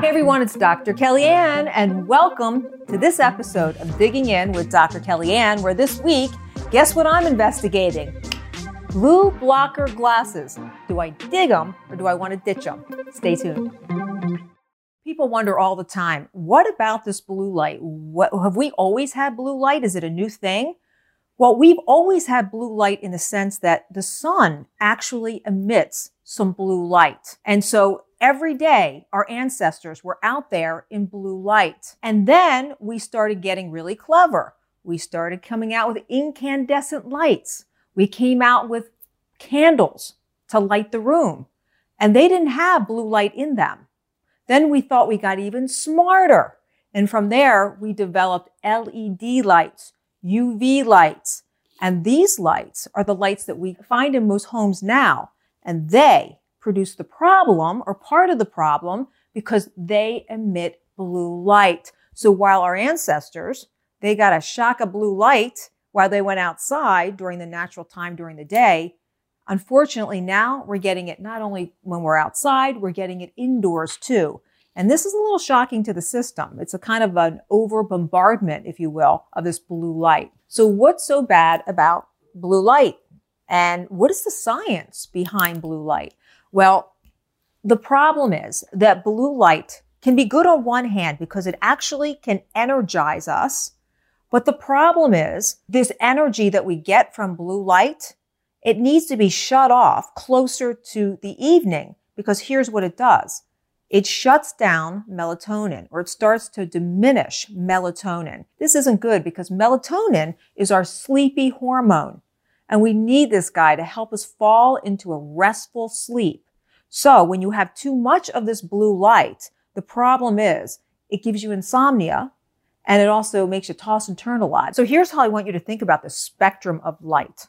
Hey everyone, it's Dr. Kellyann, and welcome to this episode of Digging In with Dr. Kellyann, where this week, guess what I'm investigating? Blue blocker glasses. Do I dig them or do I want to ditch them? Stay tuned. People wonder all the time, what about this blue light? What, have we always had blue light? Is it a new thing? Well, we've always had blue light in the sense that the sun actually emits some blue light. And so every day our ancestors were out there in blue light. And then we started getting really clever. We started coming out with incandescent lights. We came out with candles to light the room and they didn't have blue light in them. Then we thought we got even smarter. And from there, we developed LED lights UV lights. And these lights are the lights that we find in most homes now. And they produce the problem or part of the problem because they emit blue light. So while our ancestors, they got a shock of blue light while they went outside during the natural time during the day. Unfortunately, now we're getting it not only when we're outside, we're getting it indoors too. And this is a little shocking to the system. It's a kind of an over bombardment, if you will, of this blue light. So what's so bad about blue light? And what is the science behind blue light? Well, the problem is that blue light can be good on one hand because it actually can energize us. But the problem is this energy that we get from blue light, it needs to be shut off closer to the evening because here's what it does it shuts down melatonin or it starts to diminish melatonin. This isn't good because melatonin is our sleepy hormone and we need this guy to help us fall into a restful sleep. So when you have too much of this blue light, the problem is it gives you insomnia and it also makes you toss and turn a lot. So here's how I want you to think about the spectrum of light.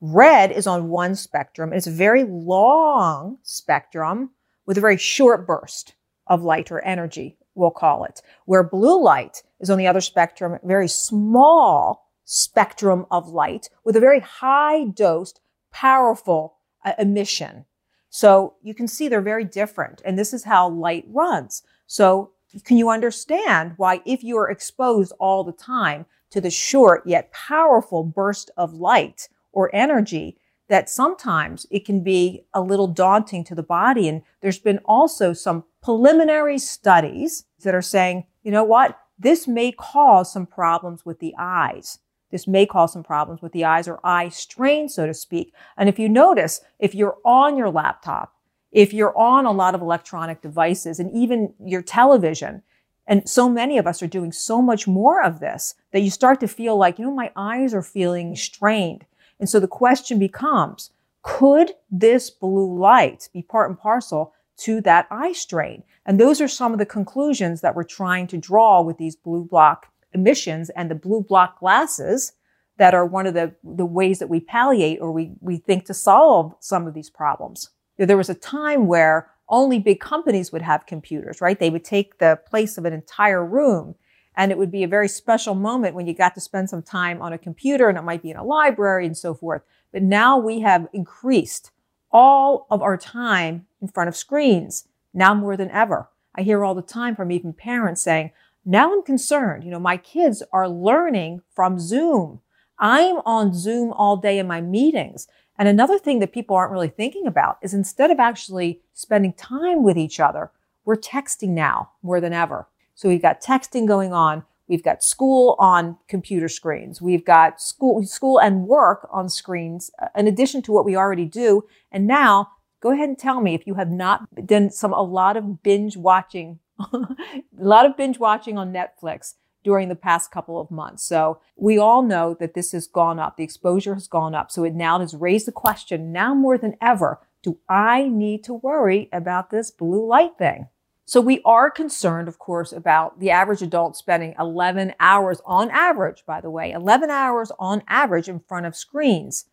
Red is on one spectrum. It's a very long spectrum with a very short burst of light or energy, we'll call it. Where blue light is on the other spectrum, very small spectrum of light with a very high dosed, powerful uh, emission. So you can see they're very different. And this is how light runs. So can you understand why if you are exposed all the time to the short yet powerful burst of light or energy, that sometimes it can be a little daunting to the body. And there's been also some preliminary studies that are saying, you know what? This may cause some problems with the eyes. This may cause some problems with the eyes or eye strain, so to speak. And if you notice, if you're on your laptop, if you're on a lot of electronic devices and even your television, and so many of us are doing so much more of this that you start to feel like, you know, my eyes are feeling strained. And so the question becomes, could this blue light be part and parcel to that eye strain? And those are some of the conclusions that we're trying to draw with these blue block emissions and the blue block glasses that are one of the, the ways that we palliate or we, we think to solve some of these problems. There was a time where only big companies would have computers, right? They would take the place of an entire room and it would be a very special moment when you got to spend some time on a computer and it might be in a library and so forth. But now we have increased all of our time in front of screens now more than ever. I hear all the time from even parents saying, now I'm concerned. You know, my kids are learning from Zoom. I'm on Zoom all day in my meetings. And another thing that people aren't really thinking about is instead of actually spending time with each other, we're texting now more than ever. So we've got texting going on. We've got school on computer screens. We've got school, school and work on screens uh, in addition to what we already do. And now go ahead and tell me if you have not done some, a lot of binge watching, a lot of binge watching on Netflix during the past couple of months. So we all know that this has gone up. The exposure has gone up. So it now has raised the question now more than ever. Do I need to worry about this blue light thing? So we are concerned, of course, about the average adult spending 11 hours on average, by the way, 11 hours on average in front of screens.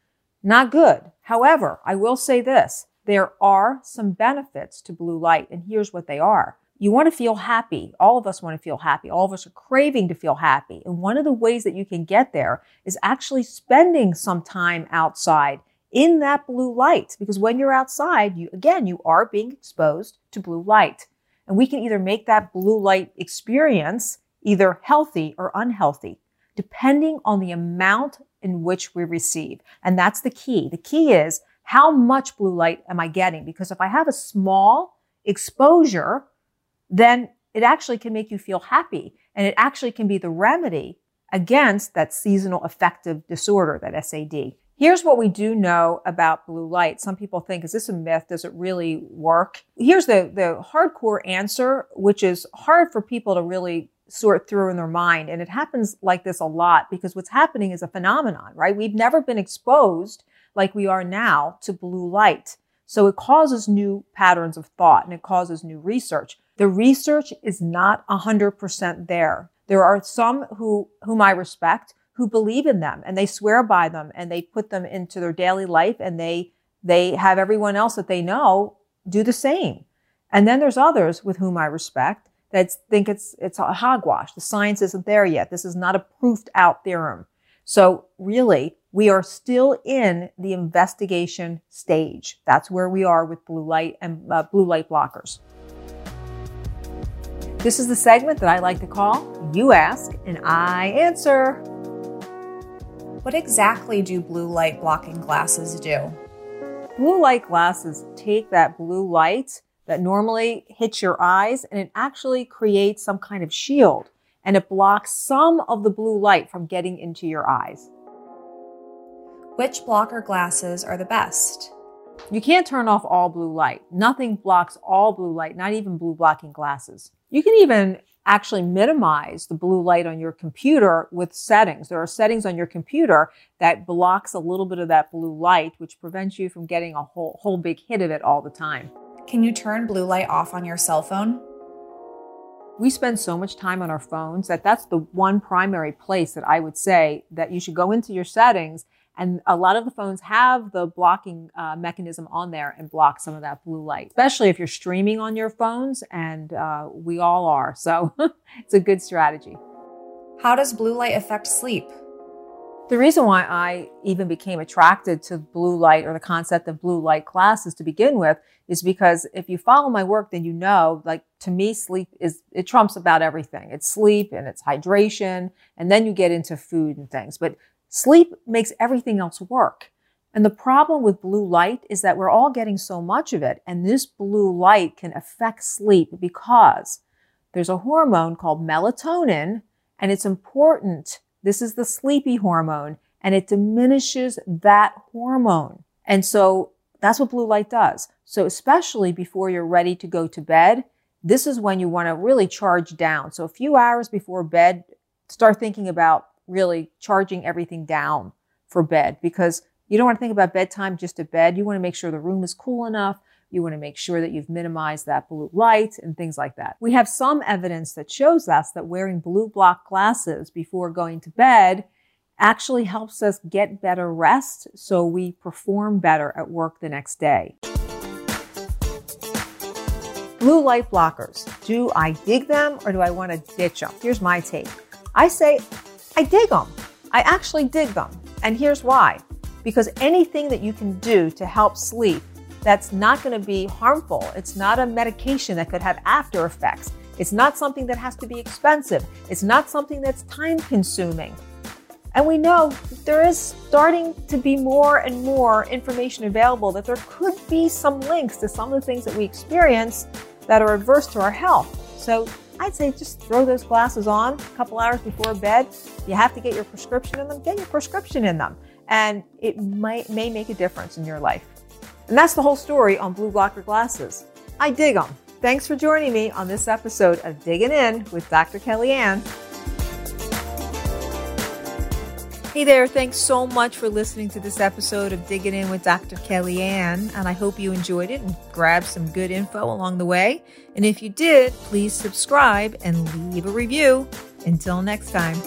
Not good. However, I will say this. There are some benefits to blue light, and here's what they are. You want to feel happy. All of us want to feel happy. All of us are craving to feel happy. And one of the ways that you can get there is actually spending some time outside in that blue light. Because when you're outside, you, again, you are being exposed to blue light. And we can either make that blue light experience either healthy or unhealthy, depending on the amount in which we receive. And that's the key. The key is how much blue light am I getting? Because if I have a small exposure, then it actually can make you feel happy and it actually can be the remedy against that seasonal affective disorder, that SAD. Here's what we do know about blue light. Some people think, is this a myth? Does it really work? Here's the, the hardcore answer, which is hard for people to really sort through in their mind. And it happens like this a lot because what's happening is a phenomenon, right? We've never been exposed like we are now to blue light. So it causes new patterns of thought and it causes new research. The research is not 100% there. There are some who, whom I respect who believe in them and they swear by them and they put them into their daily life and they, they have everyone else that they know do the same. And then there's others with whom I respect that think it's, it's a hogwash. The science isn't there yet. This is not a proofed out theorem. So really, we are still in the investigation stage. That's where we are with blue light and uh, blue light blockers. This is the segment that I like to call You Ask and I Answer. What exactly do blue light blocking glasses do? Blue light glasses take that blue light that normally hits your eyes and it actually creates some kind of shield and it blocks some of the blue light from getting into your eyes. Which blocker glasses are the best? You can't turn off all blue light. Nothing blocks all blue light, not even blue blocking glasses. You can even actually minimize the blue light on your computer with settings. There are settings on your computer that blocks a little bit of that blue light, which prevents you from getting a whole, whole big hit of it all the time. Can you turn blue light off on your cell phone? we spend so much time on our phones that that's the one primary place that I would say that you should go into your settings and a lot of the phones have the blocking uh, mechanism on there and block some of that blue light, especially if you're streaming on your phones, and uh, we all are. So it's a good strategy. How does blue light affect sleep? The reason why I even became attracted to blue light or the concept of blue light classes to begin with is because if you follow my work, then you know, like to me, sleep is, it trumps about everything. It's sleep and it's hydration. And then you get into food and things. But Sleep makes everything else work. And the problem with blue light is that we're all getting so much of it. And this blue light can affect sleep because there's a hormone called melatonin and it's important. This is the sleepy hormone and it diminishes that hormone. And so that's what blue light does. So especially before you're ready to go to bed, this is when you want to really charge down. So a few hours before bed, start thinking about really charging everything down for bed because you don't want to think about bedtime just at bed. You want to make sure the room is cool enough. You want to make sure that you've minimized that blue light and things like that. We have some evidence that shows us that wearing blue block glasses before going to bed actually helps us get better rest so we perform better at work the next day. Blue light blockers. Do I dig them or do I want to ditch them? Here's my take. I say I dig them. I actually dig them. And here's why. Because anything that you can do to help sleep that's not going to be harmful, it's not a medication that could have after effects, it's not something that has to be expensive, it's not something that's time consuming. And we know there is starting to be more and more information available that there could be some links to some of the things that we experience that are adverse to our health. So I'd say just throw those glasses on a couple hours before bed. You have to get your prescription in them, get your prescription in them. And it might, may make a difference in your life. And that's the whole story on blue blocker glasses. I dig them. Thanks for joining me on this episode of Digging In with Dr. Kellyann. Hey there, thanks so much for listening to this episode of Digging In with Dr. Kellyann, and I hope you enjoyed it and grabbed some good info along the way. And if you did, please subscribe and leave a review. Until next time.